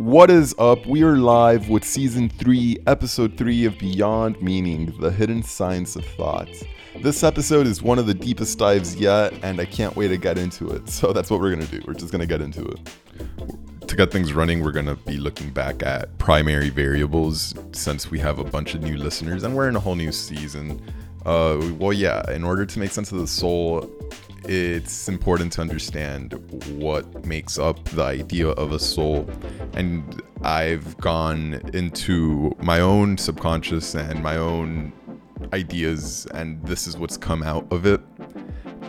What is up? We are live with season 3, episode 3 of Beyond Meaning The Hidden Science of Thought. This episode is one of the deepest dives yet, and I can't wait to get into it. So that's what we're going to do. We're just going to get into it. To get things running, we're going to be looking back at primary variables since we have a bunch of new listeners and we're in a whole new season. Uh, well, yeah, in order to make sense of the soul, it's important to understand what makes up the idea of a soul. And I've gone into my own subconscious and my own ideas, and this is what's come out of it.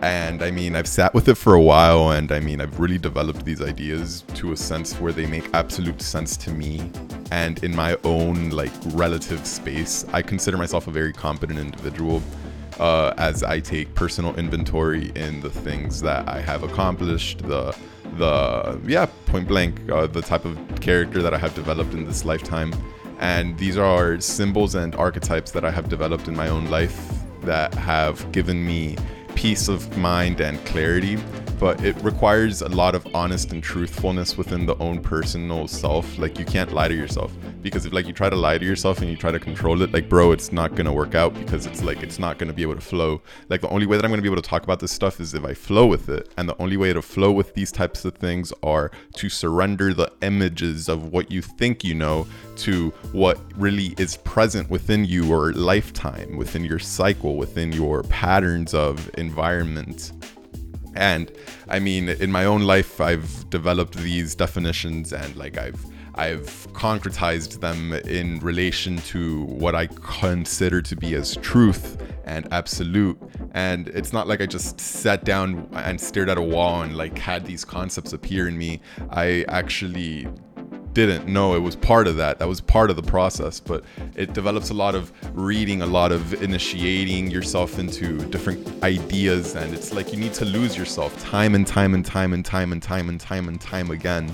And I mean, I've sat with it for a while, and I mean, I've really developed these ideas to a sense where they make absolute sense to me. And in my own, like, relative space, I consider myself a very competent individual uh, as I take personal inventory in the things that I have accomplished, the the yeah point blank uh, the type of character that I have developed in this lifetime, and these are symbols and archetypes that I have developed in my own life that have given me peace of mind and clarity but it requires a lot of honest and truthfulness within the own personal self. Like you can't lie to yourself because if like you try to lie to yourself and you try to control it like bro it's not gonna work out because it's like it's not gonna be able to flow. Like the only way that i'm gonna be able to talk about this stuff is if i flow with it. And the only way to flow with these types of things are to surrender the images of what you think you know to what really is present within your lifetime within your cycle within your patterns of environment and i mean in my own life i've developed these definitions and like i've I've concretized them in relation to what I consider to be as truth and absolute. And it's not like I just sat down and stared at a wall and like had these concepts appear in me. I actually didn't know it was part of that. That was part of the process, but it develops a lot of reading, a lot of initiating yourself into different ideas, and it's like you need to lose yourself time and time and time and time and time and time and time again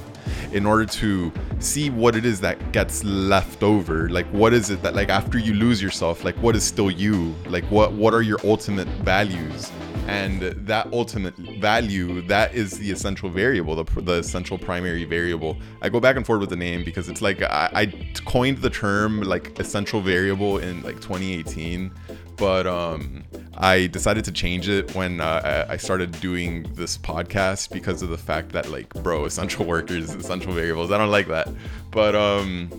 in order to see what it is that gets left over. Like what is it that like after you lose yourself, like what is still you? Like what what are your ultimate values? and that ultimate value that is the essential variable the, the essential primary variable i go back and forth with the name because it's like I, I coined the term like essential variable in like 2018 but um, I decided to change it when uh, I started doing this podcast because of the fact that like, bro, essential workers, essential variables. I don't like that, but um,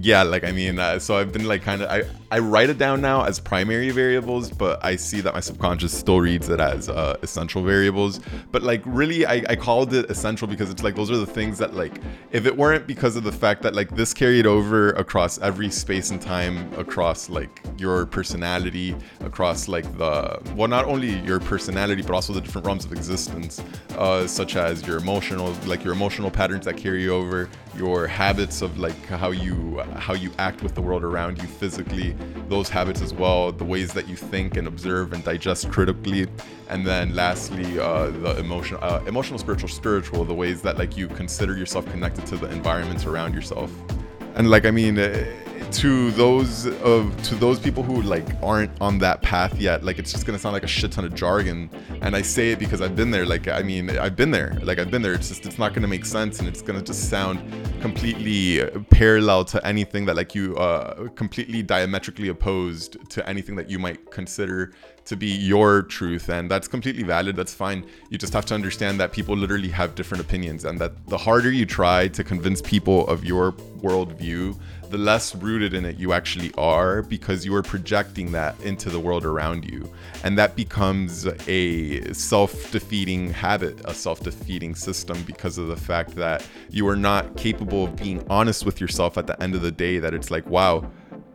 yeah like i mean uh, so i've been like kind of i i write it down now as primary variables but i see that my subconscious still reads it as uh, essential variables. But like really I, I called it essential because it's like those are the things that like if it weren't because of the fact that like this carried over across every space and time across like your personality across like the well not only your personality but also the different realms of existence uh, such as your emotional like your emotional patterns that carry over your habits of like how you how you act with the world around you physically those habits as well the ways that you think and observe and digest critically and then lastly uh, the emotional uh, emotional spiritual spiritual the ways that like you consider yourself connected to the environments around yourself. And like i mean to those of to those people who like aren't on that path yet like it's just gonna sound like a shit ton of jargon. And i say it because i've been there like i mean i've been there like i've been there. It's just it's not gonna make sense and it's gonna just sound completely parallel to anything that like you uh completely diametrically opposed to anything that you might consider to be your truth and that's completely valid that's fine. You just have to understand that people literally have different opinions and that the harder you try to convince people of your worldview the less rooted in it you actually are because you are projecting that into the world around you. And that becomes a self defeating habit, a self defeating system because of the fact that you are not capable of being honest with yourself at the end of the day. That it's like, wow,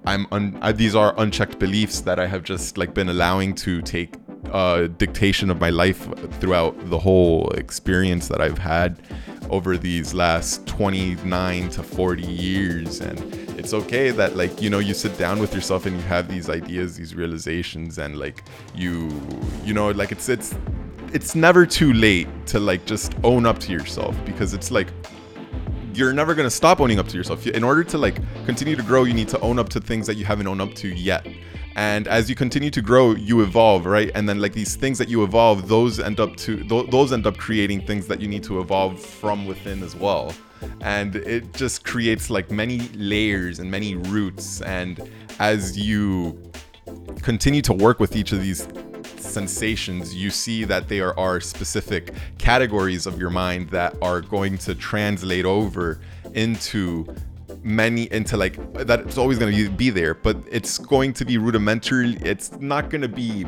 I'm un- I, these are unchecked beliefs that I have just like been allowing to take uh, dictation of my life throughout the whole experience that I've had over these last 29 to 40 years and it's okay that like you know you sit down with yourself and you have these ideas these realizations and like you you know like it's it's it's never too late to like just own up to yourself because it's like you're never going to stop owning up to yourself. In order to like continue to grow you need to own up to things that you haven't owned up to yet and as you continue to grow you evolve right? And then like these things that you evolve those end up to th- those end up creating things that you need to evolve from within as well. And it just creates like many layers and many roots. And as you continue to work with each of these sensations, you see that there are specific categories of your mind that are going to translate over into many into like that it's always going to be there but it's going to be rudimentary. It's not going to be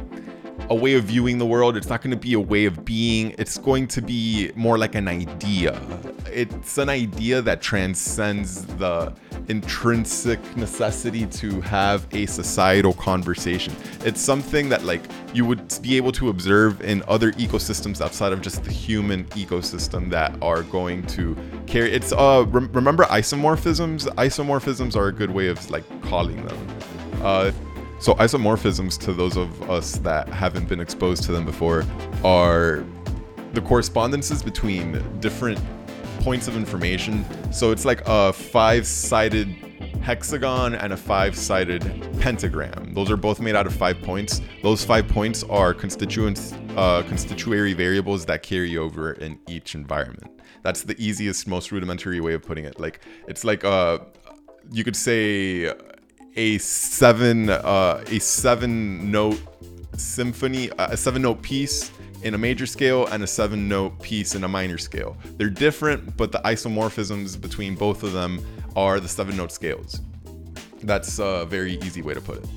a way of viewing the world. It's not going to be a way of being. It's going to be more like an idea. It's an idea that transcends the intrinsic necessity to have a societal conversation. It's something that like you would be able to observe in other ecosystems outside of just the human ecosystem that are going to carry it's uh re- remember isomorphisms isomorphisms are a good way of like calling them uh so isomorphisms, to those of us that haven't been exposed to them before, are the correspondences between different points of information. So it's like a five-sided hexagon and a five-sided pentagram. Those are both made out of five points. Those five points are constituents, uh, variables that carry over in each environment. That's the easiest, most rudimentary way of putting it. Like it's like uh, you could say a seven uh, a seven note symphony, uh, a seven note piece in a major scale and a seven note piece in a minor scale. They're different, but the isomorphisms between both of them are the seven note scales. That's a very easy way to put it.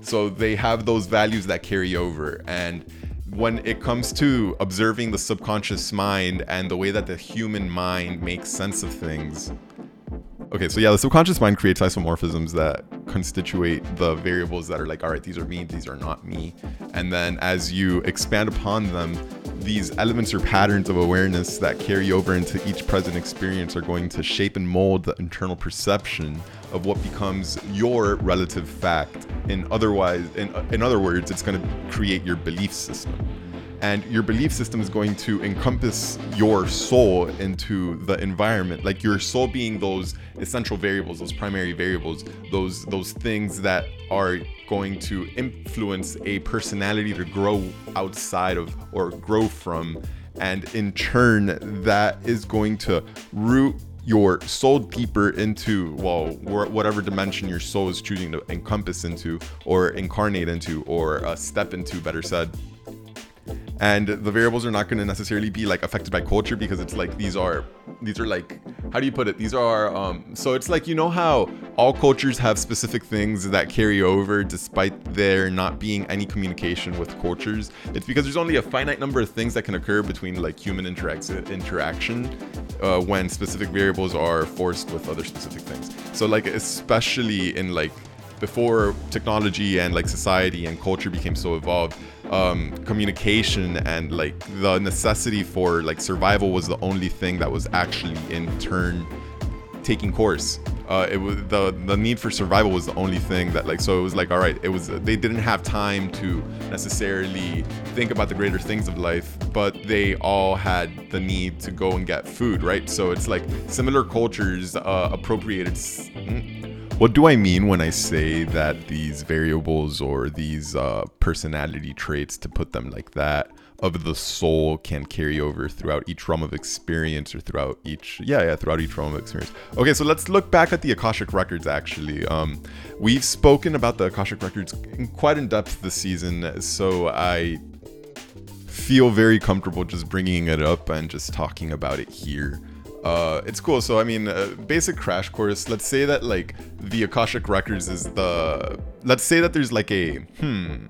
So they have those values that carry over and when it comes to observing the subconscious mind and the way that the human mind makes sense of things, Okay, so yeah, the subconscious mind creates isomorphisms that constitute the variables that are like, all right, these are me, these are not me. And then as you expand upon them, these elements or patterns of awareness that carry over into each present experience are going to shape and mold the internal perception of what becomes your relative fact. In otherwise, in, in other words, it's going to create your belief system and your belief system is going to encompass your soul into the environment. Like your soul being those essential variables those primary variables those those things that are going to influence a personality to grow outside of or grow from. And in turn that is going to root your soul deeper into well whatever dimension your soul is choosing to encompass into or incarnate into or uh, step into better said and the variables are not going to necessarily be like affected by culture because it's like these are these are like how do you put it? These are um so it's like you know how all cultures have specific things that carry over despite there not being any communication with cultures? It's because there's only a finite number of things that can occur between like human interact- interaction uh, when specific variables are forced with other specific things. So like especially in like before technology and like society and culture became so evolved um, communication and like the necessity for like survival was the only thing that was actually in turn taking course. Uh, it was the the need for survival was the only thing that like so it was like all right it was they didn't have time to necessarily think about the greater things of life but they all had the need to go and get food right? So it's like similar cultures uh, appropriated hmm, what do I mean when I say that these variables or these uh, personality traits, to put them like that, of the soul can carry over throughout each realm of experience or throughout each yeah yeah throughout each realm of experience? Okay so let's look back at the akashic records actually. Um, we've spoken about the akashic records in quite in depth this season so i feel very comfortable just bringing it up and just talking about it here uh, it's cool. So I mean, uh, basic crash course. Let's say that like the Akashic Records is the. Let's say that there's like a hmm.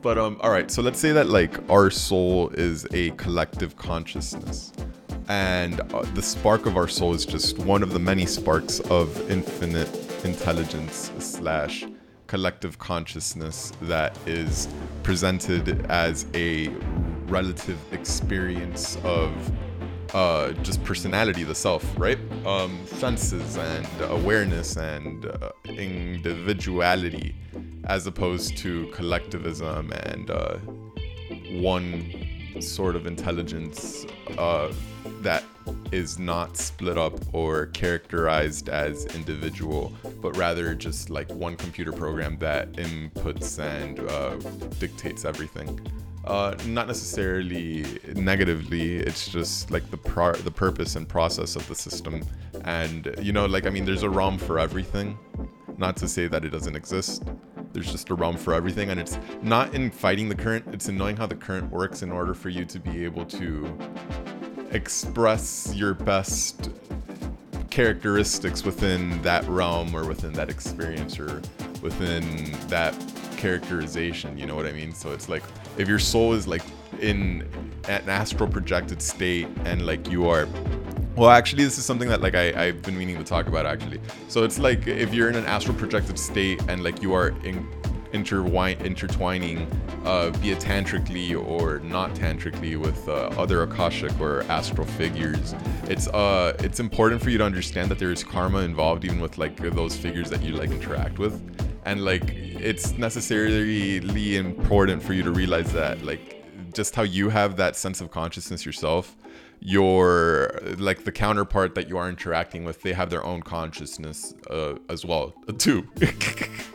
But um, all right. So let's say that like our soul is a collective consciousness, and uh, the spark of our soul is just one of the many sparks of infinite intelligence slash collective consciousness that is presented as a relative experience of uh, just personality, the self, right? Um, senses and awareness and uh, individuality, as opposed to collectivism and uh, one sort of intelligence uh, that is not split up or characterized as individual, but rather just like one computer program that inputs and uh, dictates everything. Uh, not necessarily negatively. It's just like the pro- the purpose and process of the system, and you know, like I mean, there's a room for everything. Not to say that it doesn't exist. There's just a room for everything, and it's not in fighting the current. It's in knowing how the current works in order for you to be able to express your best characteristics within that realm or within that experience or within that characterization you know what i mean? So it's like if your soul is like in an astral projected state and like you are well actually this is something that like I, i've been meaning to talk about actually. So it's like if you're in an astral projected state and like you are in intertwine, intertwining, uh, be it tantrically or not tantrically, with uh, other akashic or astral figures. It's uh, it's important for you to understand that there is karma involved, even with like those figures that you like interact with, and like it's necessarily important for you to realize that like just how you have that sense of consciousness yourself your like the counterpart that you are interacting with they have their own consciousness uh, as well too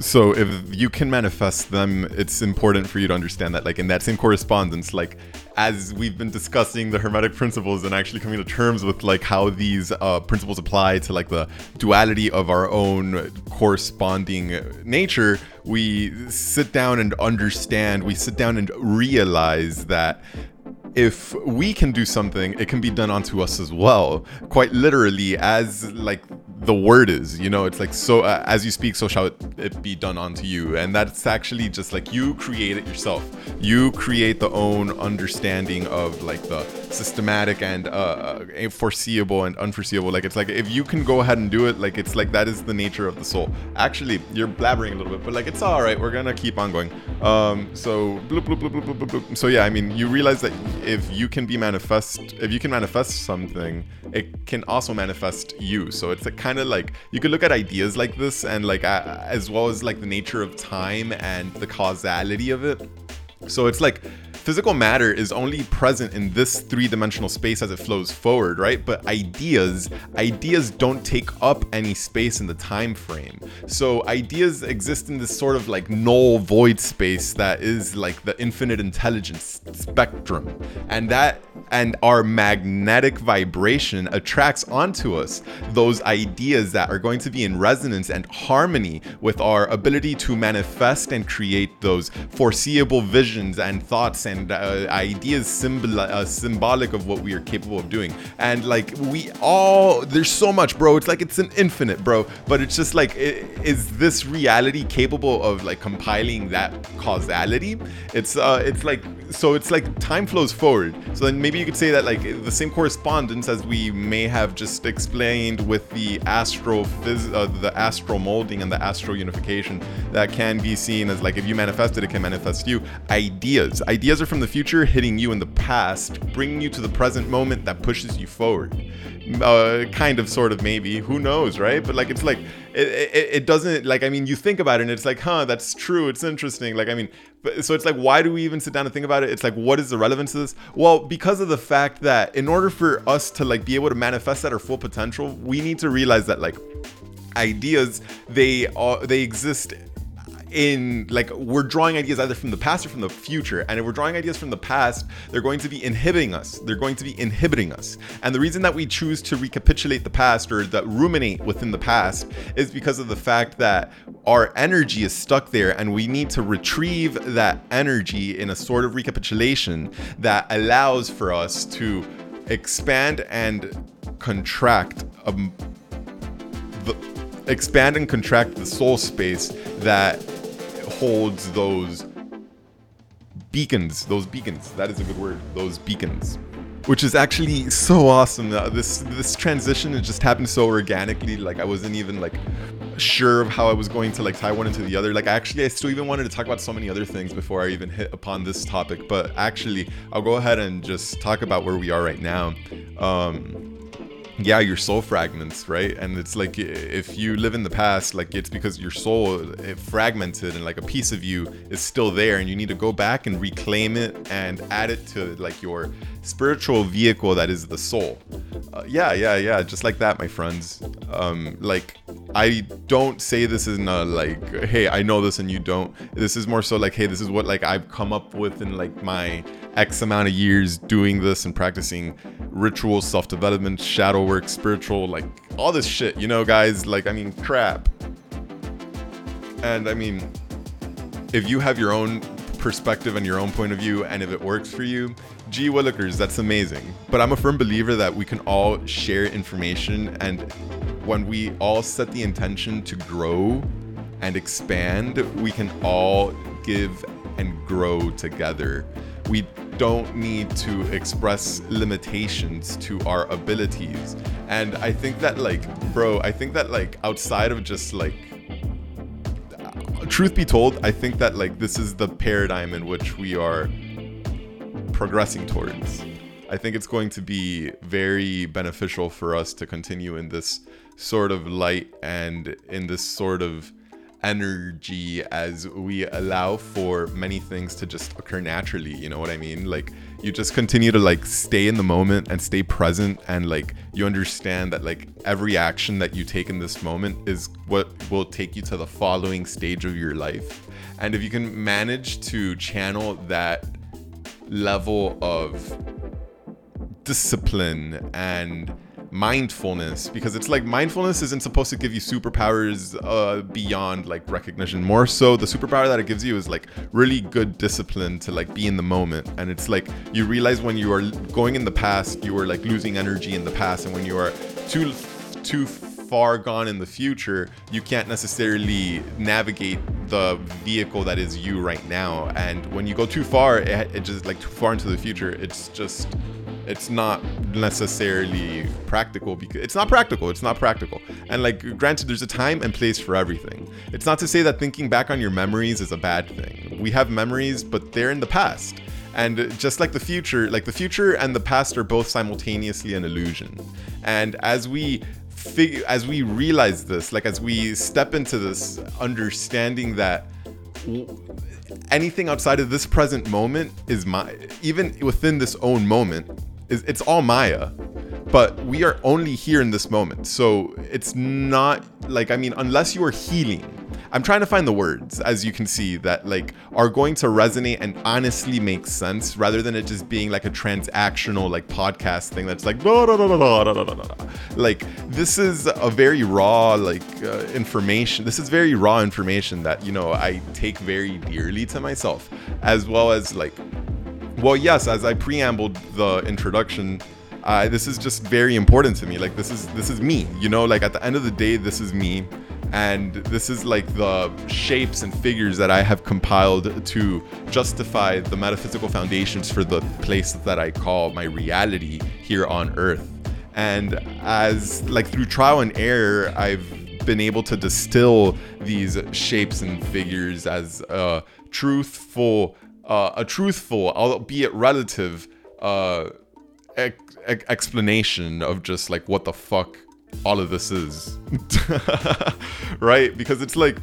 so if you can manifest them it's important for you to understand that like in that same correspondence like as we've been discussing the hermetic principles and actually coming to terms with like how these uh, principles apply to like the duality of our own corresponding nature we sit down and understand we sit down and realize that if we can do something, it can be done onto us as well. Quite literally, as like the word is, you know, it's like so uh, as you speak, so shall it, be done unto you, and that's actually just like you create it yourself. You create the own understanding of like the systematic and uh, uh, foreseeable and unforeseeable. Like it's like if you can go ahead and do it, like it's like that is the nature of the soul. Actually, you're blabbering a little bit, but like it's all right. We're gonna keep on going. Um, so bloop, bloop, bloop, bloop, bloop, bloop. So yeah, I mean, you realize that if you can be manifest, if you can manifest something, it can also manifest you. So it's like kind of like you could look at ideas like this and like uh, as well as like the nature of time and the causality of it. So it's like physical matter is only present in this three-dimensional space as it flows forward, right? But ideas, ideas don't take up any space in the time frame. So ideas exist in this sort of like null void space that is like the infinite intelligence spectrum. And that and our magnetic vibration attracts onto us those ideas that are going to be in resonance and harmony with our ability to manifest and create those foreseeable visions and thoughts and uh, ideas symbol- uh, symbolic of what we are capable of doing. And like we all, there's so much, bro. It's like it's an infinite, bro. But it's just like, is this reality capable of like compiling that causality? It's uh, it's like so. It's like time flows forward. So then maybe you could say that like the same correspondence as we may have just explained with the astro uh, the astral molding and the astral unification that can be seen as like if you manifest it, it can manifest you. Ideas, ideas are from the future hitting you in the past, bringing you to the present moment that pushes you forward. Uh, kind of, sort of, maybe. Who knows, right? But like, it's like it, it, it doesn't like. I mean, you think about it, and it's like, huh, that's true. It's interesting. Like, I mean, but, so it's like, why do we even sit down and think about it? It's like, what is the relevance of this? Well, because of the fact that in order for us to like be able to manifest at our full potential, we need to realize that like ideas they are they exist in like we're drawing ideas either from the past or from the future and if we're drawing ideas from the past they're going to be inhibiting us. They're going to be inhibiting us. And the reason that we choose to recapitulate the past or that ruminate within the past is because of the fact that our energy is stuck there and we need to retrieve that energy in a sort of recapitulation that allows for us to expand and contract um, the, expand and contract the soul space that holds those beacons. Those beacons. That is a good word. Those beacons. Which is actually so awesome. This this transition it just happened so organically. Like I wasn't even like sure of how I was going to like tie one into the other. Like actually, I still even wanted to talk about so many other things before I even hit upon this topic. But actually, I'll go ahead and just talk about where we are right now. Um, yeah your soul fragments right? And it's like if you live in the past like it's because your soul fragmented and like a piece of you is still there and you need to go back and reclaim it and add it to like your spiritual vehicle that is the soul. Uh, yeah yeah yeah just like that my friends. Um like i don't say this in a like hey i know this and you don't. This is more so like hey this is what like i've come up with in like my x amount of years doing this and practicing ritual self-development shadow work spiritual like all this shit you know guys? Like i mean crap. And i mean if you have your own perspective and your own point of view and if it works for you gee willikers that's amazing but i'm a firm believer that we can all share information and when we all set the intention to grow and expand we can all give and grow together we don't need to express limitations to our abilities. And I think that, like, bro, I think that, like, outside of just like, truth be told, I think that, like, this is the paradigm in which we are progressing towards. I think it's going to be very beneficial for us to continue in this sort of light and in this sort of energy as we allow for many things to just occur naturally you know what i mean like you just continue to like stay in the moment and stay present and like you understand that like every action that you take in this moment is what will take you to the following stage of your life and if you can manage to channel that level of discipline and mindfulness because it's like mindfulness isn't supposed to give you superpowers uh, beyond like recognition. More so the superpower that it gives you is like really good discipline to like be in the moment. And it's like you realize when you are going in the past you are like losing energy in the past and when you are too too far gone in the future you can't necessarily navigate the vehicle that is you right now. And when you go too far it, it just like too far into the future it's just it's not necessarily practical because it's not practical it's not practical. And like granted there's a time and place for everything. It's not to say that thinking back on your memories is a bad thing. We have memories but they're in the past. And just like the future like the future and the past are both simultaneously an illusion. And as we figure as we realize this like as we step into this understanding that anything outside of this present moment is my even within this own moment is it's all Maya, but we are only here in this moment. So it's not like I mean, unless you are healing. I'm trying to find the words, as you can see, that like are going to resonate and honestly make sense, rather than it just being like a transactional like podcast thing that's like blah, blah, blah, like this is a very raw like uh, information. This is very raw information that you know I take very dearly to myself, as well as like well, yes, as I preambled the introduction, uh, this is just very important to me. Like this is this is me, you know. Like at the end of the day, this is me, and this is like the shapes and figures that I have compiled to justify the metaphysical foundations for the place that I call my reality here on Earth. And as like through trial and error, I've been able to distill these shapes and figures as a truthful uh, a truthful, albeit relative, uh, ex- ex- explanation of just like what the fuck all of this is. right? Because it's like,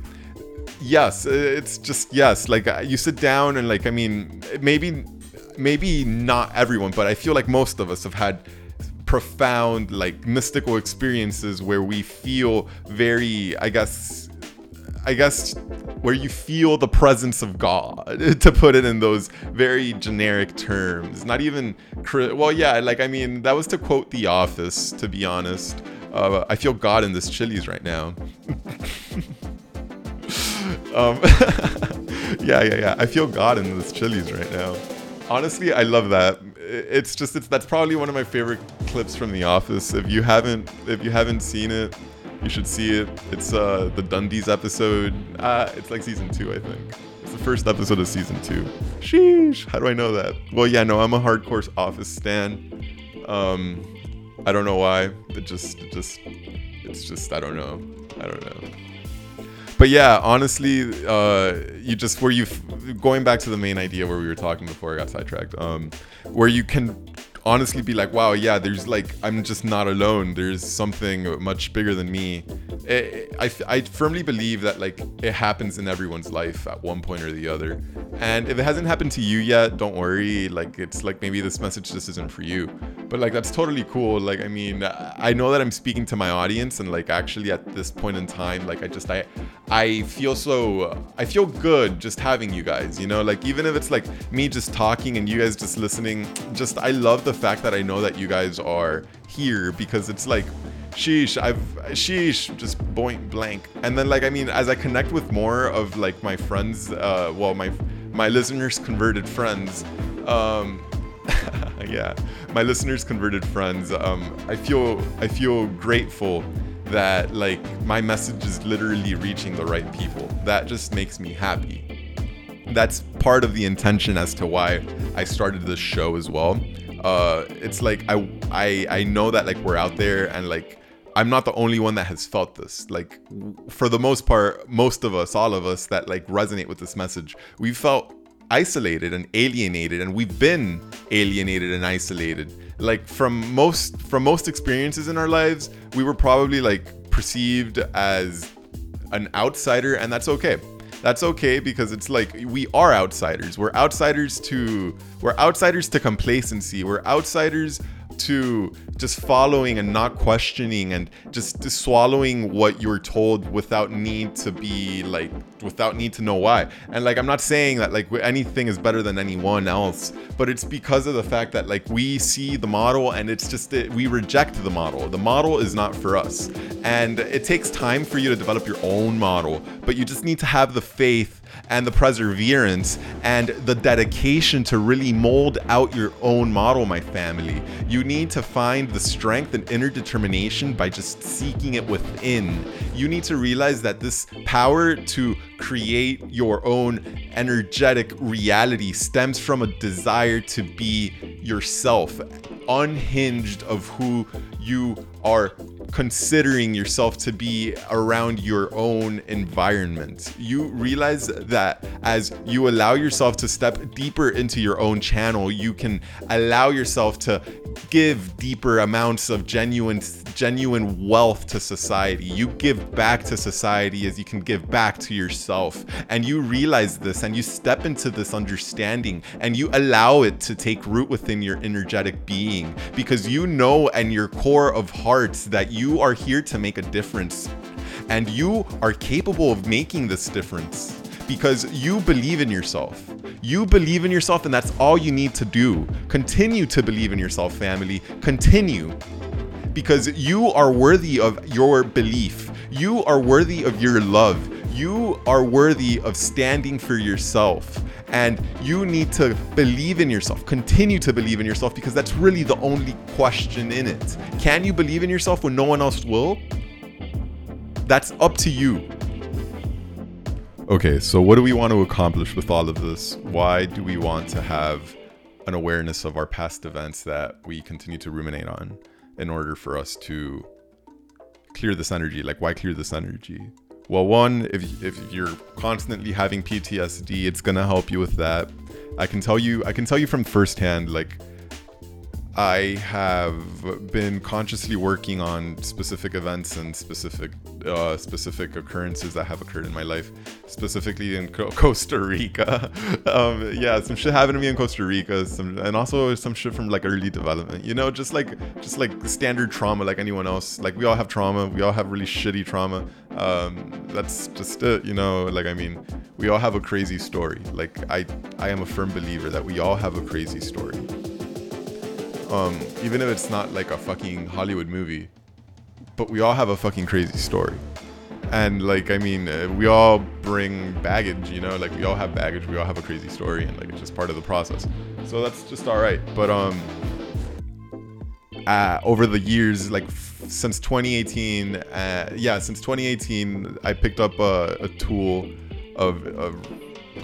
yes, it's just, yes, like uh, you sit down and like, I mean, maybe, maybe not everyone, but I feel like most of us have had profound, like mystical experiences where we feel very, I guess, I guess where you feel the presence of God, to put it in those very generic terms. Not even, well, yeah, like, I mean, that was to quote The Office, to be honest. Uh, I feel God in this Chili's right now. um, yeah, yeah, yeah. I feel God in this Chili's right now. Honestly, I love that. It's just, it's that's probably one of my favorite clips from The Office. If you haven't, if you haven't seen it, you should see it. It's uh, the Dundies episode. Uh, it's like season two, I think. It's the first episode of season two. Sheesh. How do I know that? Well, yeah, no, I'm a hardcore Office stan. Um, I don't know why. It just, it just, it's just, I don't know. I don't know. But yeah, honestly, uh, you just where you going back to the main idea where we were talking before I got sidetracked. Um, where you can honestly be like, wow, yeah, there's like, I'm just not alone. There's something much bigger than me. It, I, I firmly believe that like it happens in everyone's life at one point or the other. And if it hasn't happened to you yet, don't worry. Like, it's like maybe this message just isn't for you. But like, that's totally cool. Like, I mean, I know that I'm speaking to my audience, and like, actually, at this point in time, like, I just, I, I feel so, I feel good just having you guys, you know, like, even if it's like me just talking and you guys just listening, just, I love the fact that I know that you guys are here because it's like, sheesh i've sheesh just point blank. And then like i mean as i connect with more of like my friends uh well my my listeners converted friends um yeah my listeners converted friends um i feel i feel grateful that like my message is literally reaching the right people. That just makes me happy. That's part of the intention as to why i started this show as well uh it's like i i i know that like we're out there and like I'm not the only one that has felt this. Like, for the most part, most of us, all of us that like resonate with this message, we felt isolated and alienated, and we've been alienated and isolated. Like from most from most experiences in our lives, we were probably like perceived as an outsider, and that's okay. That's okay because it's like we are outsiders. We're outsiders to we're outsiders to complacency. We're outsiders to just following and not questioning and just, just swallowing what you're told without need to be like without need to know why. And like i'm not saying that like anything is better than anyone else but it's because of the fact that like we see the model and it's just that we reject the model. The model is not for us. And it takes time for you to develop your own model but you just need to have the faith and the perseverance and the dedication to really mold out your own model, my family. You need to find the strength and inner determination by just seeking it within. You need to realize that this power to create your own energetic reality stems from a desire to be yourself, unhinged of who you are considering yourself to be around your own environment. You realize that as you allow yourself to step deeper into your own channel, you can allow yourself to give deeper amounts of genuine genuine wealth to society. You give back to society as you can give back to yourself. And you realize this and you step into this understanding and you allow it to take root within your energetic being because you know and your core of hearts that you are here to make a difference. And you are capable of making this difference because you believe in yourself. You believe in yourself, and that's all you need to do. Continue to believe in yourself, family. Continue. Because you are worthy of your belief. You are worthy of your love. You are worthy of standing for yourself. And you need to believe in yourself. Continue to believe in yourself because that's really the only question in it. Can you believe in yourself when no one else will? That's up to you. Okay, so what do we want to accomplish with all of this? Why do we want to have an awareness of our past events that we continue to ruminate on in order for us to clear this energy? Like, why clear this energy? Well, one, if, if you're constantly having PTSD, it's gonna help you with that. I can tell you, I can tell you from firsthand, like I have been consciously working on specific events and specific uh, specific occurrences that have occurred in my life, specifically in Co- Costa Rica. um, yeah, some shit happened to me in Costa Rica, some, and also some shit from like early development. You know, just like just like standard trauma, like anyone else. Like we all have trauma. We all have really shitty trauma. Um, that's just it. You know, like I mean, we all have a crazy story. Like I, I am a firm believer that we all have a crazy story um, even if it's not like a fucking Hollywood movie, but we all have a fucking crazy story. And like, I mean, uh, we all bring baggage, you know, like we all have baggage, we all have a crazy story, and like it's just part of the process. So that's just all right. But um, uh, over the years, like f- since 2018, uh, yeah, since 2018, I picked up a, a tool of, of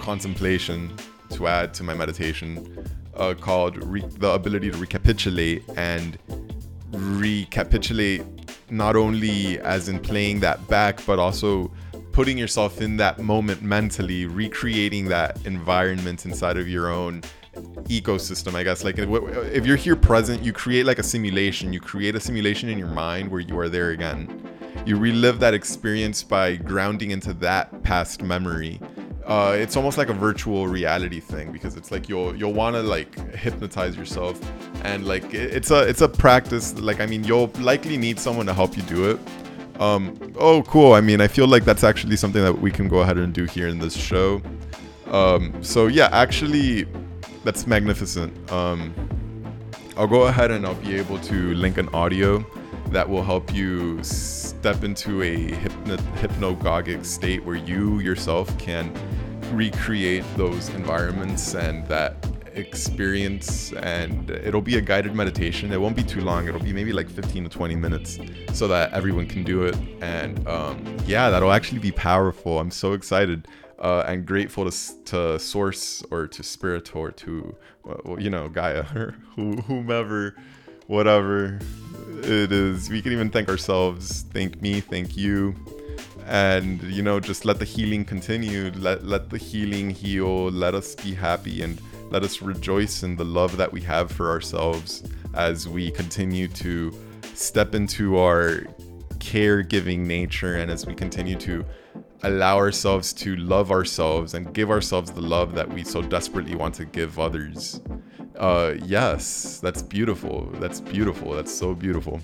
contemplation to add to my meditation uh, called re- the ability to recapitulate and recapitulate not only as in playing that back, but also putting yourself in that moment mentally, recreating that environment inside of your own ecosystem i guess. Like if you're here present you create like a simulation. You create a simulation in your mind where you are there again. You relive that experience by grounding into that past memory uh, it's almost like a virtual reality thing because it's like you'll you'll want to like hypnotize yourself and like it's a it's a practice like i mean you'll likely need someone to help you do it. Um, oh cool. I mean i feel like that's actually something that we can go ahead and do here in this show. Um, so yeah actually that's magnificent. Um, i'll go ahead and i'll be able to link an audio that will help you step into a hypno- hypnagogic state where you yourself can recreate those environments and that experience. And it'll be a guided meditation. It won't be too long. It'll be maybe like 15 to 20 minutes so that everyone can do it. And um, yeah that'll actually be powerful. I'm so excited uh, and grateful to, to source or to spirit or to well, you know gaia or whomever whatever it is we can even thank ourselves thank me thank you. And you know just let the healing continue. Let let the healing heal. Let us be happy and let us rejoice in the love that we have for ourselves as we continue to step into our caregiving nature and as we continue to allow ourselves to love ourselves and give ourselves the love that we so desperately want to give others. Uh, yes, that's beautiful. That's beautiful. That's so beautiful.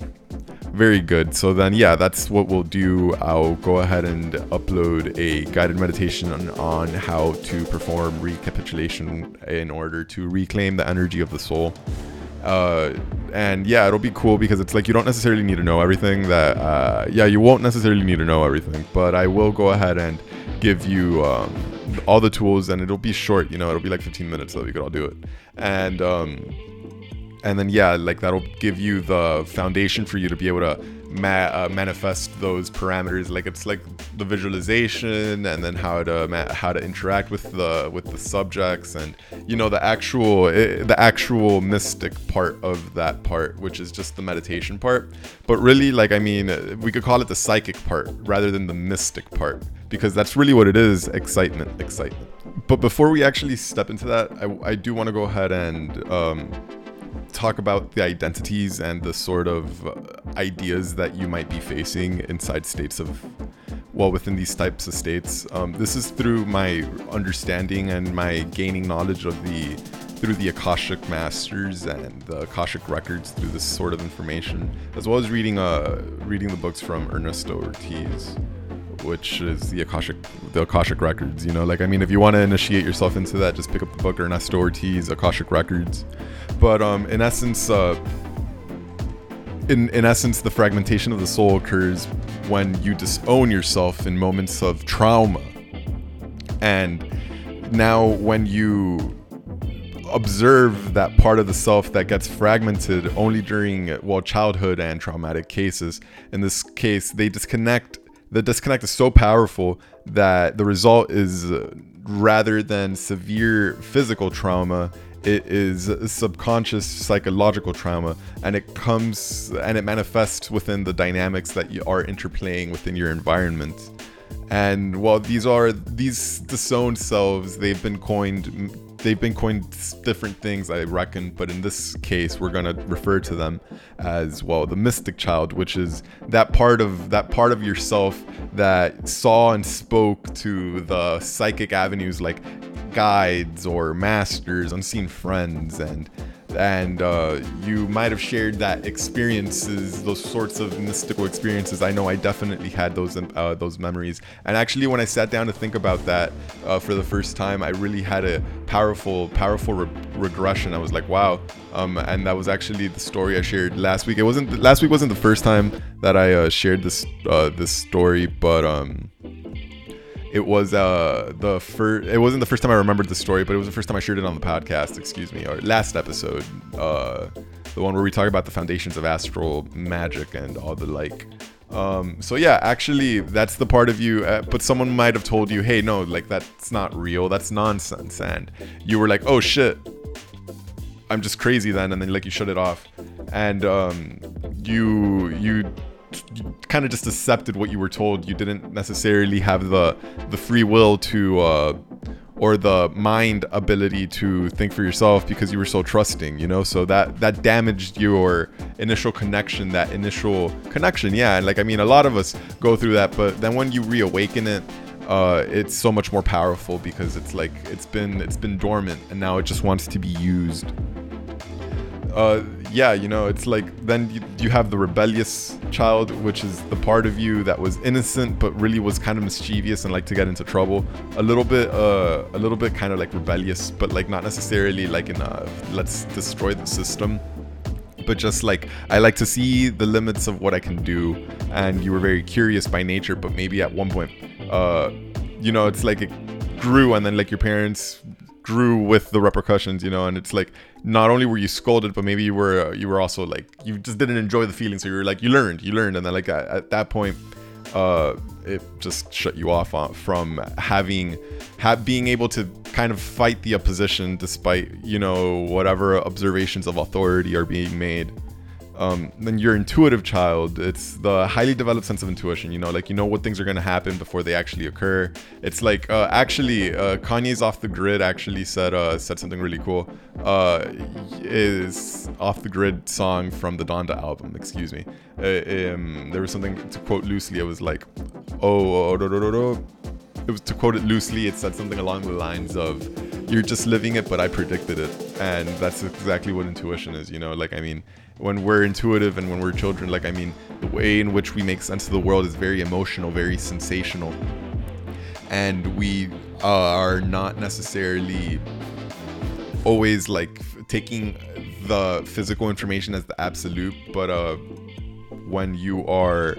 Very good. So then, yeah, that's what we'll do. I'll go ahead and upload a guided meditation on, on how to perform recapitulation in order to reclaim the energy of the soul. Uh, and yeah, it'll be cool because it's like you don't necessarily need to know everything. That uh, yeah, you won't necessarily need to know everything, but I will go ahead and give you um, all the tools, and it'll be short. You know, it'll be like 15 minutes, so we could all do it. And um, and then yeah, like that'll give you the foundation for you to be able to ma- uh, manifest those parameters like it's like the visualization and then how to ma- how to interact with the with the subjects and you know the actual it, eh, the actual mystic part of that part which is just the meditation part but really like i mean we could call it the psychic part rather than the mystic part because that's really what it is excitement excitement. But before we actually step into that i, I do want to go ahead and um, talk about the identities and the sort of uh, ideas that you might be facing inside states of well within these types of states. Um, this is through my understanding and my gaining knowledge of the through the akashic masters and the akashic records through this sort of information as well as reading uh reading the books from ernesto ortiz which is the Akashic the Akashic Records. You know, like I mean, if you want to initiate yourself into that, just pick up the book or Ernesto Ortiz, Akashic Records. But um, in essence, uh, in in essence, the fragmentation of the soul occurs when you disown yourself in moments of trauma, and now when you observe that part of the self that gets fragmented only during well childhood and traumatic cases in this case they disconnect the disconnect is so powerful that the result is uh, rather than severe physical trauma it is subconscious psychological trauma and it comes and it manifests within the dynamics that you are interplaying within your environment. And while these are these disowned selves they've been coined they've been coined different things, I reckon, but in this case, we're gonna refer to them as well the mystic child, which is that part of that part of yourself that saw and spoke to the psychic avenues like guides or masters, unseen friends, and and uh, you might have shared that experiences, those sorts of mystical experiences. I know I definitely had those uh, those memories. And actually, when I sat down to think about that uh, for the first time, I really had a powerful, powerful re- regression. I was like, wow. Um, and that was actually the story I shared last week. It wasn't last week wasn't the first time that I uh, shared this uh, this story, but um, it was uh the first it wasn't the first time I remembered the story, but it was the first time I shared it on the podcast, excuse me, or last episode. Uh the one where we talk about the foundations of astral magic and all the like. Um, so yeah, actually, that's the part of you. Uh, but someone might have told you, "Hey, no, like that's not real. That's nonsense," and you were like, "Oh shit, I'm just crazy then," and then like you shut it off, and um, you you you kind of just accepted what you were told. You didn't necessarily have the the free will to uh, or the mind ability to think for yourself because you were so trusting you know? So that that damaged your initial connection that initial connection yeah. And like i mean a lot of us go through that but then when you reawaken it uh, it's so much more powerful because it's like it's been it's been dormant and now it just wants to be used. Uh, yeah, you know, it's like then you, you have the rebellious child, which is the part of you that was innocent but really was kind of mischievous and like to get into trouble. A little bit, uh, a little bit kind of like rebellious, but like not necessarily like in a let's destroy the system. But just like I like to see the limits of what I can do, and you were very curious by nature, but maybe at one point, uh, you know, it's like it grew, and then like your parents grew with the repercussions, you know, and it's like not only were you scolded, but maybe you were uh, you were also like you just didn't enjoy the feeling, so you were like you learned, you learned, and then like at, at that point, uh, it just shut you off from having ha- being able to kind of fight the opposition despite you know whatever observations of authority are being made um, then your intuitive child it's the highly developed sense of intuition you know like you know what things are going to happen before they actually occur. It's like uh, actually uh, kanye's off the grid actually said uh, said something really cool uh, is off the grid song from the donda album excuse me. Uh, um, there was something to quote loosely it was like oh, oh, do, do, do, it was to quote it loosely it said something along the lines of you're just living it but i predicted it. And that's exactly what intuition is you know like i mean when we're intuitive and when we're children like i mean the way in which we make sense of the world is very emotional very sensational. And we uh, are not necessarily always like taking the physical information as the absolute but uh when you are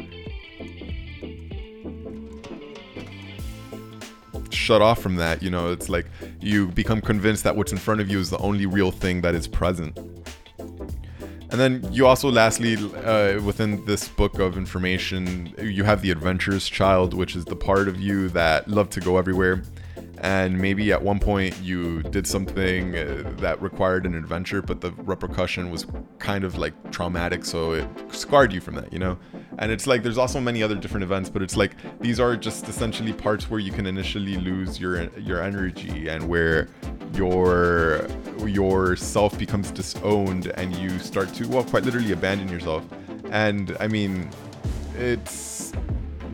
shut off from that you know it's like you become convinced that what's in front of you is the only real thing that is present and then you also, lastly, uh, within this book of information, you have the adventurous child, which is the part of you that loved to go everywhere. And maybe at one point you did something uh, that required an adventure, but the repercussion was kind of like traumatic, so it scarred you from that, you know? And it's like there's also many other different events, but it's like these are just essentially parts where you can initially lose your your energy and where your your self becomes disowned and you start to well quite literally abandon yourself and i mean it's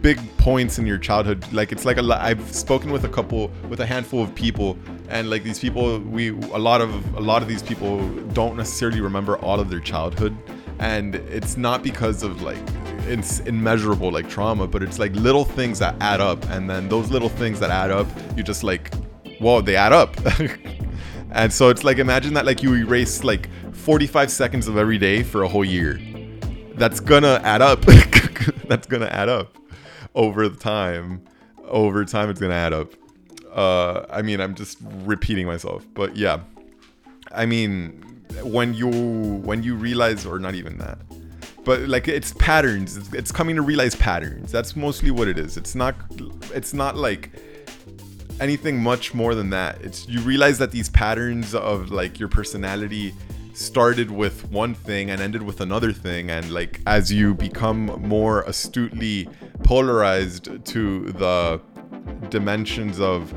big points in your childhood like it's like i've spoken with a couple with a handful of people and like these people we a lot of a lot of these people don't necessarily remember all of their childhood and it's not because of like it's immeasurable like trauma but it's like little things that add up and then those little things that add up you just like whoa, they add up. and so it's like imagine that like you erase like 45 seconds of every day for a whole year. That's gonna add up. That's gonna add up over the time. Over time, it's gonna add up. Uh, I mean, I'm just repeating myself, but yeah. I mean, when you when you realize, or not even that, but like it's patterns. It's, it's coming to realize patterns. That's mostly what it is. It's not. It's not like anything much more than that. It's you realize that these patterns of like your personality started with one thing and ended with another thing and like as you become more astutely polarized to the dimensions of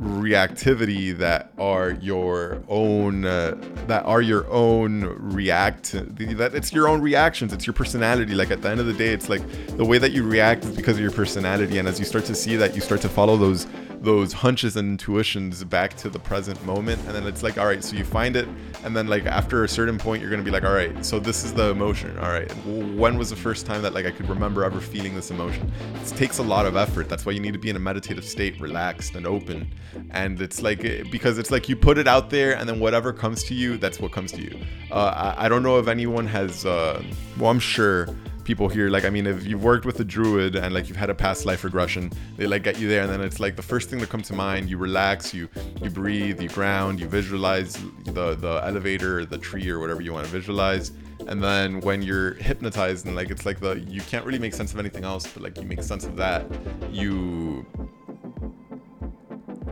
reactivity that are your own uh, that are your own react that it's your own reactions it's your personality. Like at the end of the day it's like the way that you react is because of your personality. And as you start to see that you start to follow those those hunches and intuitions back to the present moment and then it's like all right so you find it and then like after a certain point you're gonna be like all right so this is the emotion all right. When was the first time that like i could remember ever feeling this emotion? It takes a lot of effort. That's why you need to be in a meditative state relaxed and open. And it's like eh, because it's like you put it out there and then whatever comes to you that's what comes to you. Uh, I, I, don't know if anyone has uh, well i'm sure people here like i mean if you've worked with a druid and like you've had a past life regression they like get you there and then it's like the first thing that comes to mind you relax you you breathe you ground you visualize the the elevator the tree or whatever you want to visualize. And then when you're hypnotized and like it's like the you can't really make sense of anything else but like you make sense of that you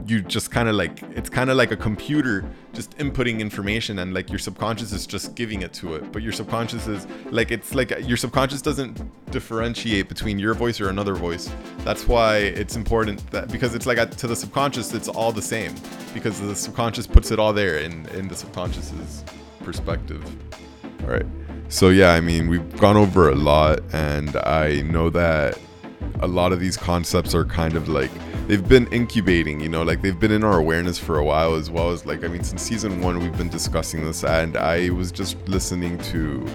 you just kind of like it's kind of like a computer just inputting information and like your subconscious is just giving it to it. But your subconscious is like it's like uh, your subconscious doesn't differentiate between your voice or another voice. That's why it's important that because it's like uh, to the subconscious it's all the same. Because the subconscious puts it all there in in the subconscious's perspective. All right so yeah i mean we've gone over a lot and i know that a lot of these concepts are kind of like they've been incubating, you know, like they've been in our awareness for a while as well as like I mean since season 1 we've been discussing this and I was just listening to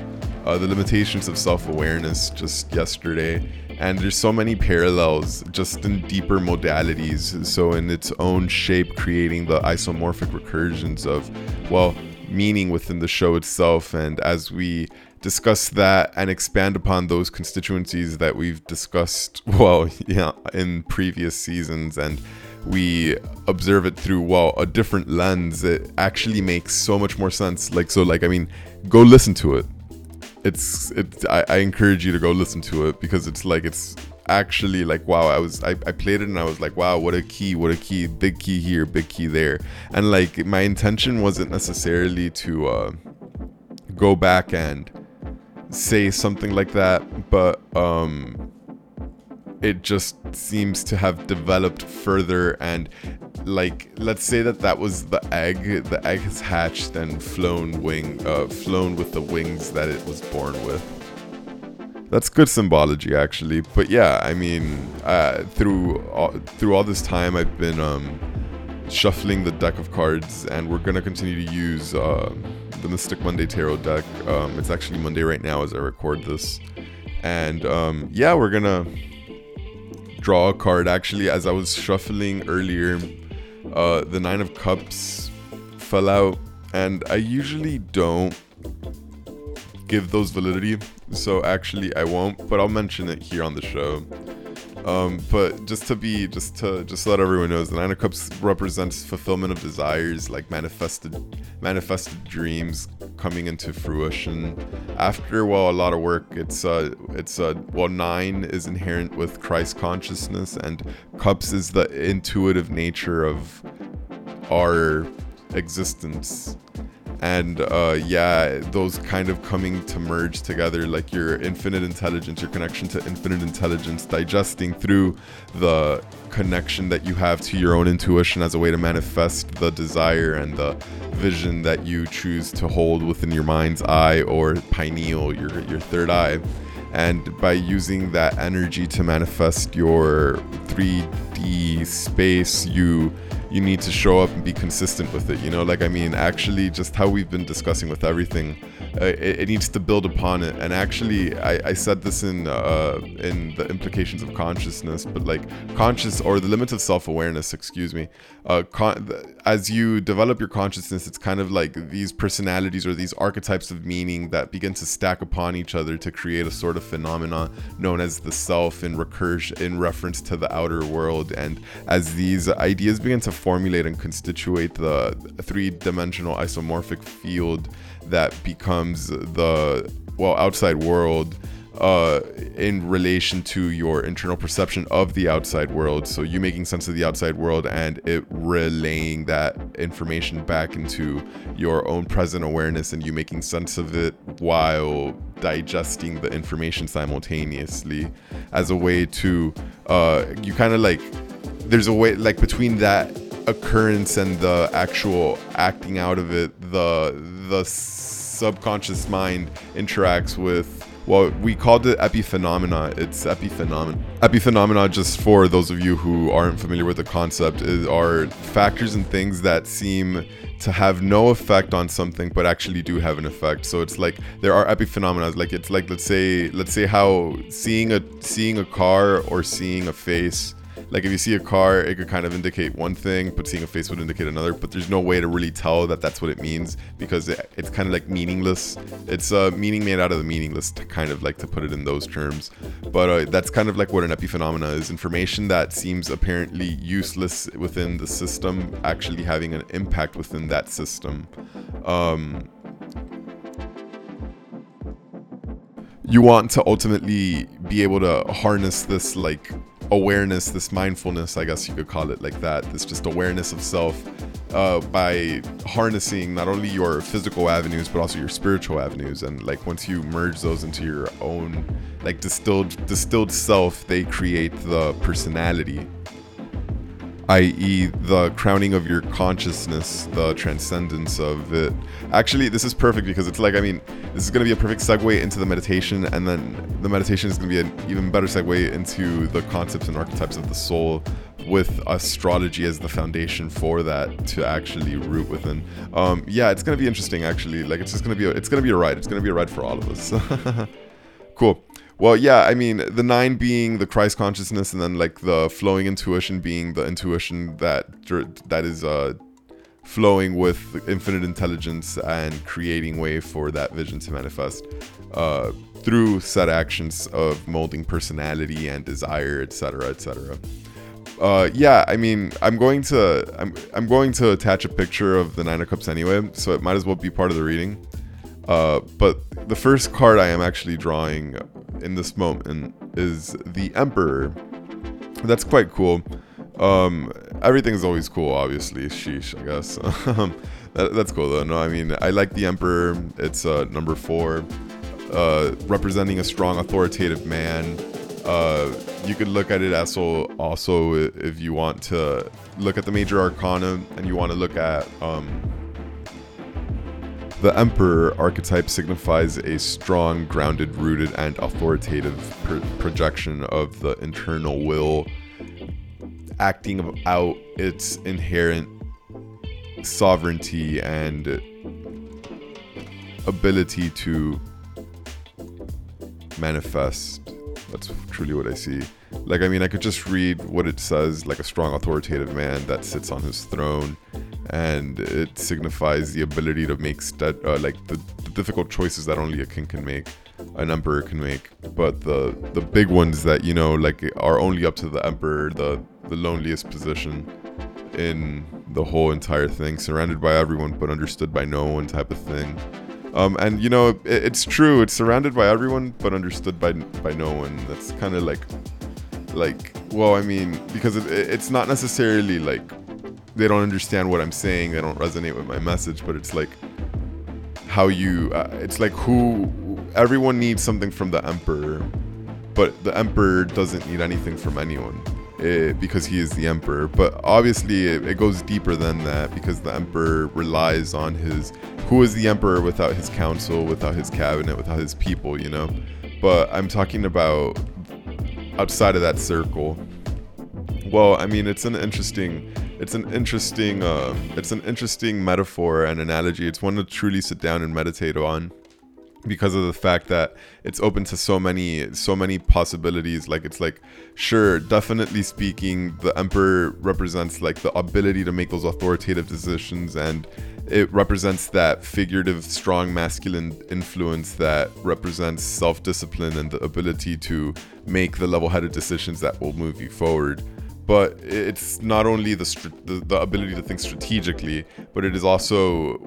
uh, the limitations of self-awareness just yesterday and there's so many parallels just in deeper modalities. So in its own shape creating the isomorphic recursions of well meaning within the show itself and as we discuss that and expand upon those constituencies that we've discussed well yeah in previous seasons and we observe it through well a different lens. It actually makes so much more sense. Like so like i mean go listen to it. It's it's I, I encourage you to go listen to it because it's like it's actually like wow i was I, I played it and i was like wow what a key what a key big key here big key there. And like my intention wasn't necessarily to uh go back and say something like that, but um, it just seems to have developed further and like let's say that that was the egg the egg has hatched and flown wing uh, flown with the wings that it was born with. That's good symbology actually but yeah i mean uh, through all, through all this time i've been um, shuffling the deck of cards and we're gonna continue to use uh, the Mystic Monday Tarot deck. Um, it's actually Monday right now as I record this. And um, yeah, we're gonna draw a card. Actually, as I was shuffling earlier, uh, the Nine of Cups fell out, and I usually don't give those validity, so actually I won't, but I'll mention it here on the show. Um, but just to be, just to, just to let everyone knows, the Nine of Cups represents fulfillment of desires, like manifested, manifested dreams coming into fruition. After well, a lot of work, it's uh, it's uh, well, nine is inherent with Christ consciousness, and Cups is the intuitive nature of our existence and uh, yeah, those kind of coming to merge together, like your infinite intelligence, your connection to infinite intelligence, digesting through the connection that you have to your own intuition as a way to manifest the desire and the vision that you choose to hold within your mind's eye or pineal, your your third eye. And by using that energy to manifest your 3D space, you you need to show up and be consistent with it. You know, like I mean, actually, just how we've been discussing with everything, uh, it, it, needs to build upon it. And actually, I, I said this in uh, in the implications of consciousness, but like conscious or the limits of self awareness. Excuse me. Uh, con- as you develop your consciousness, it's kind of like these personalities or these archetypes of meaning that begin to stack upon each other to create a sort of phenomena known as the self in recursion in reference to the outer world. And as these ideas begin to formulate and constitute the three-dimensional isomorphic field that becomes the well outside world uh, in relation to your internal perception of the outside world. So you making sense of the outside world and it relaying that information back into your own present awareness and you making sense of it while digesting the information simultaneously as a way to uh, you kind of like there's a way like between that occurrence and the actual acting out of it, the the subconscious mind interacts with well, we called it epiphenomena. It's epiphenomena. Epiphenomena, just for those of you who aren't familiar with the concept, is, are factors and things that seem to have no effect on something, but actually do have an effect. So it's like there are epiphenomena. Like it's like let's say let's say how seeing a seeing a car or seeing a face like if you see a car, it could kind of indicate one thing, but seeing a face would indicate another. But there's no way to really tell that that's what it means because it, it's kind of like meaningless. It's a uh, meaning made out of the meaningless, to kind of like to put it in those terms. But uh, that's kind of like what an epiphenomena is: information that seems apparently useless within the system, actually having an impact within that system. Um, you want to ultimately be able to harness this like awareness, this mindfulness, I guess you could call it like that. This just awareness of self uh, by harnessing not only your physical avenues but also your spiritual avenues. And like once you merge those into your own like distilled distilled self, they create the personality i.e., the crowning of your consciousness, the transcendence of it. Actually, this is perfect because it's like, I mean, this is going to be a perfect segue into the meditation, and then the meditation is going to be an even better segue into the concepts and archetypes of the soul with astrology as the foundation for that to actually root within. Um, yeah, it's going to be interesting, actually. Like, it's just going to be, a, it's going to be a ride. It's going to be a ride for all of us. cool. Well, yeah, I mean, the nine being the Christ consciousness, and then like the flowing intuition being the intuition that that is uh, flowing with infinite intelligence and creating way for that vision to manifest uh, through set actions of molding personality and desire, etc., etc. Uh, yeah, I mean, I'm going to I'm I'm going to attach a picture of the Nine of Cups anyway, so it might as well be part of the reading. Uh, but the first card I am actually drawing in this moment is the Emperor. That's quite cool. Um, everything's always cool, obviously. Sheesh, I guess. That, that's cool though. No, I mean, I like the Emperor. It's uh, number four, uh, representing a strong, authoritative man. Uh, you could look at it as so also if you want to look at the major arcana and you want to look at um, the Emperor archetype signifies a strong, grounded, rooted, and authoritative pr- projection of the internal will, acting out its inherent sovereignty and ability to manifest. That's truly what I see. Like, I mean, I could just read what it says like a strong, authoritative man that sits on his throne and it signifies the ability to make st- uh, like the, the, difficult choices that only a king can make an emperor can make. But the the big ones that you know like are only up to the emperor the the loneliest position in the whole entire thing surrounded by everyone but understood by no one type of thing. Um, and you know it, it's true it's surrounded by everyone but understood by by no one. That's kind of like like well i mean because it, it's not necessarily like they don't understand what I'm saying. They don't resonate with my message. But it's like how you. Uh, it's like who. Everyone needs something from the emperor, but the emperor doesn't need anything from anyone. It, eh, because he is the emperor. But obviously, it, it, goes deeper than that because the emperor relies on his. Who is the emperor without his council, without his cabinet, without his people, you know? But I'm talking about outside of that circle. Well, I mean, it's an interesting it's an interesting uh, it's an interesting metaphor and analogy. It's one to truly sit down and meditate on because of the fact that it's open to so many so many possibilities. Like it's like sure definitely speaking the emperor represents like the ability to make those authoritative decisions and it represents that figurative strong masculine influence that represents self-discipline and the ability to make the level-headed decisions that will move you forward but it's not only the, the, the ability to think strategically, but it is also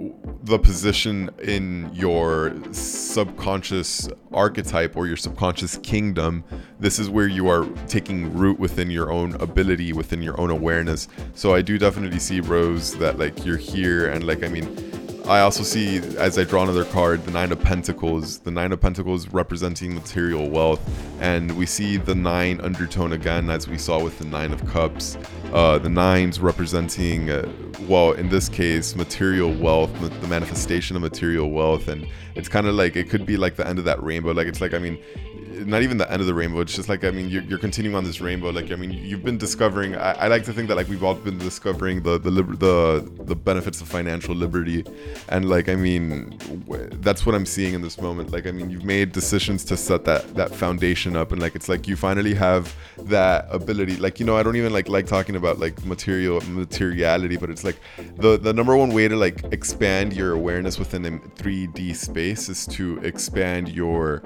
the position in your subconscious archetype or your subconscious kingdom. This is where you are taking root within your own ability, within your own awareness. So I do definitely see Rose that like you're here and like I mean I also see, as I draw another card, the Nine of Pentacles. The Nine of Pentacles representing material wealth. And we see the Nine undertone again, as we saw with the Nine of Cups. Uh, the Nines representing, uh, well, in this case, material wealth, the manifestation of material wealth. And it's kind of like, it could be like the end of that rainbow. Like, it's like, I mean, not even the end of the rainbow. It's just like I mean, you're, you're continuing on this rainbow. Like I mean, you've been discovering. I, I, like to think that like we've all been discovering the the liber- the the benefits of financial liberty, and like I mean, that's what I'm seeing in this moment. Like I mean, you've made decisions to set that that foundation up, and like it's like you finally have that ability. Like you know, I don't even like like talking about like material materiality, but it's like the the number one way to like expand your awareness within a 3D space is to expand your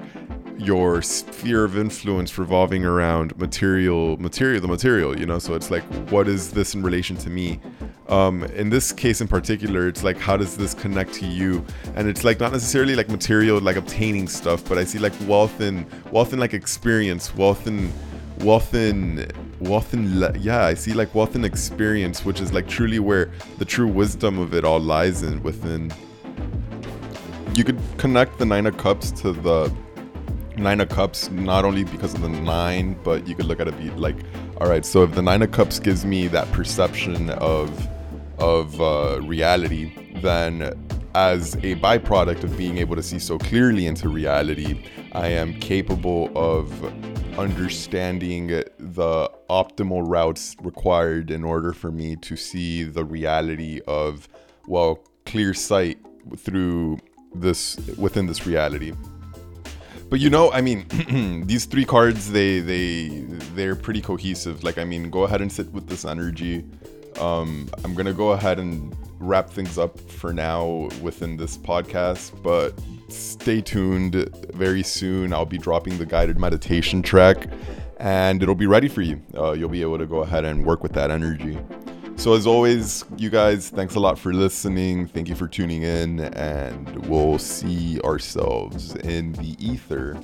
your sphere of influence revolving around material material the material you know? So it's like what is this in relation to me? Um, in this case in particular it's like how does this connect to you? And it's like not necessarily like material like obtaining stuff but i see like wealth and wealth and like experience wealth and wealth and wealth and yeah, I see like wealth and experience, which is like truly where the true wisdom of it all lies in within. You could connect the nine of cups to the nine of cups not only because of the nine, but you could look at it be like, all right, so if the nine of cups gives me that perception of of uh, reality, then as a byproduct of being able to see so clearly into reality, I am capable of understanding the optimal routes required in order for me to see the reality of, well, clear sight through this within this reality. But you know, I mean, these three cards they they they're pretty cohesive. Like I mean, go ahead and sit with this energy. Um, I'm gonna go ahead and wrap things up for now within this podcast, but stay tuned. Very soon, I'll be dropping the guided meditation track, and it'll be ready for you. Uh, you'll be able to go ahead and work with that energy. So, as always, you guys, thanks a lot for listening. Thank you for tuning in, and we'll see ourselves in the ether.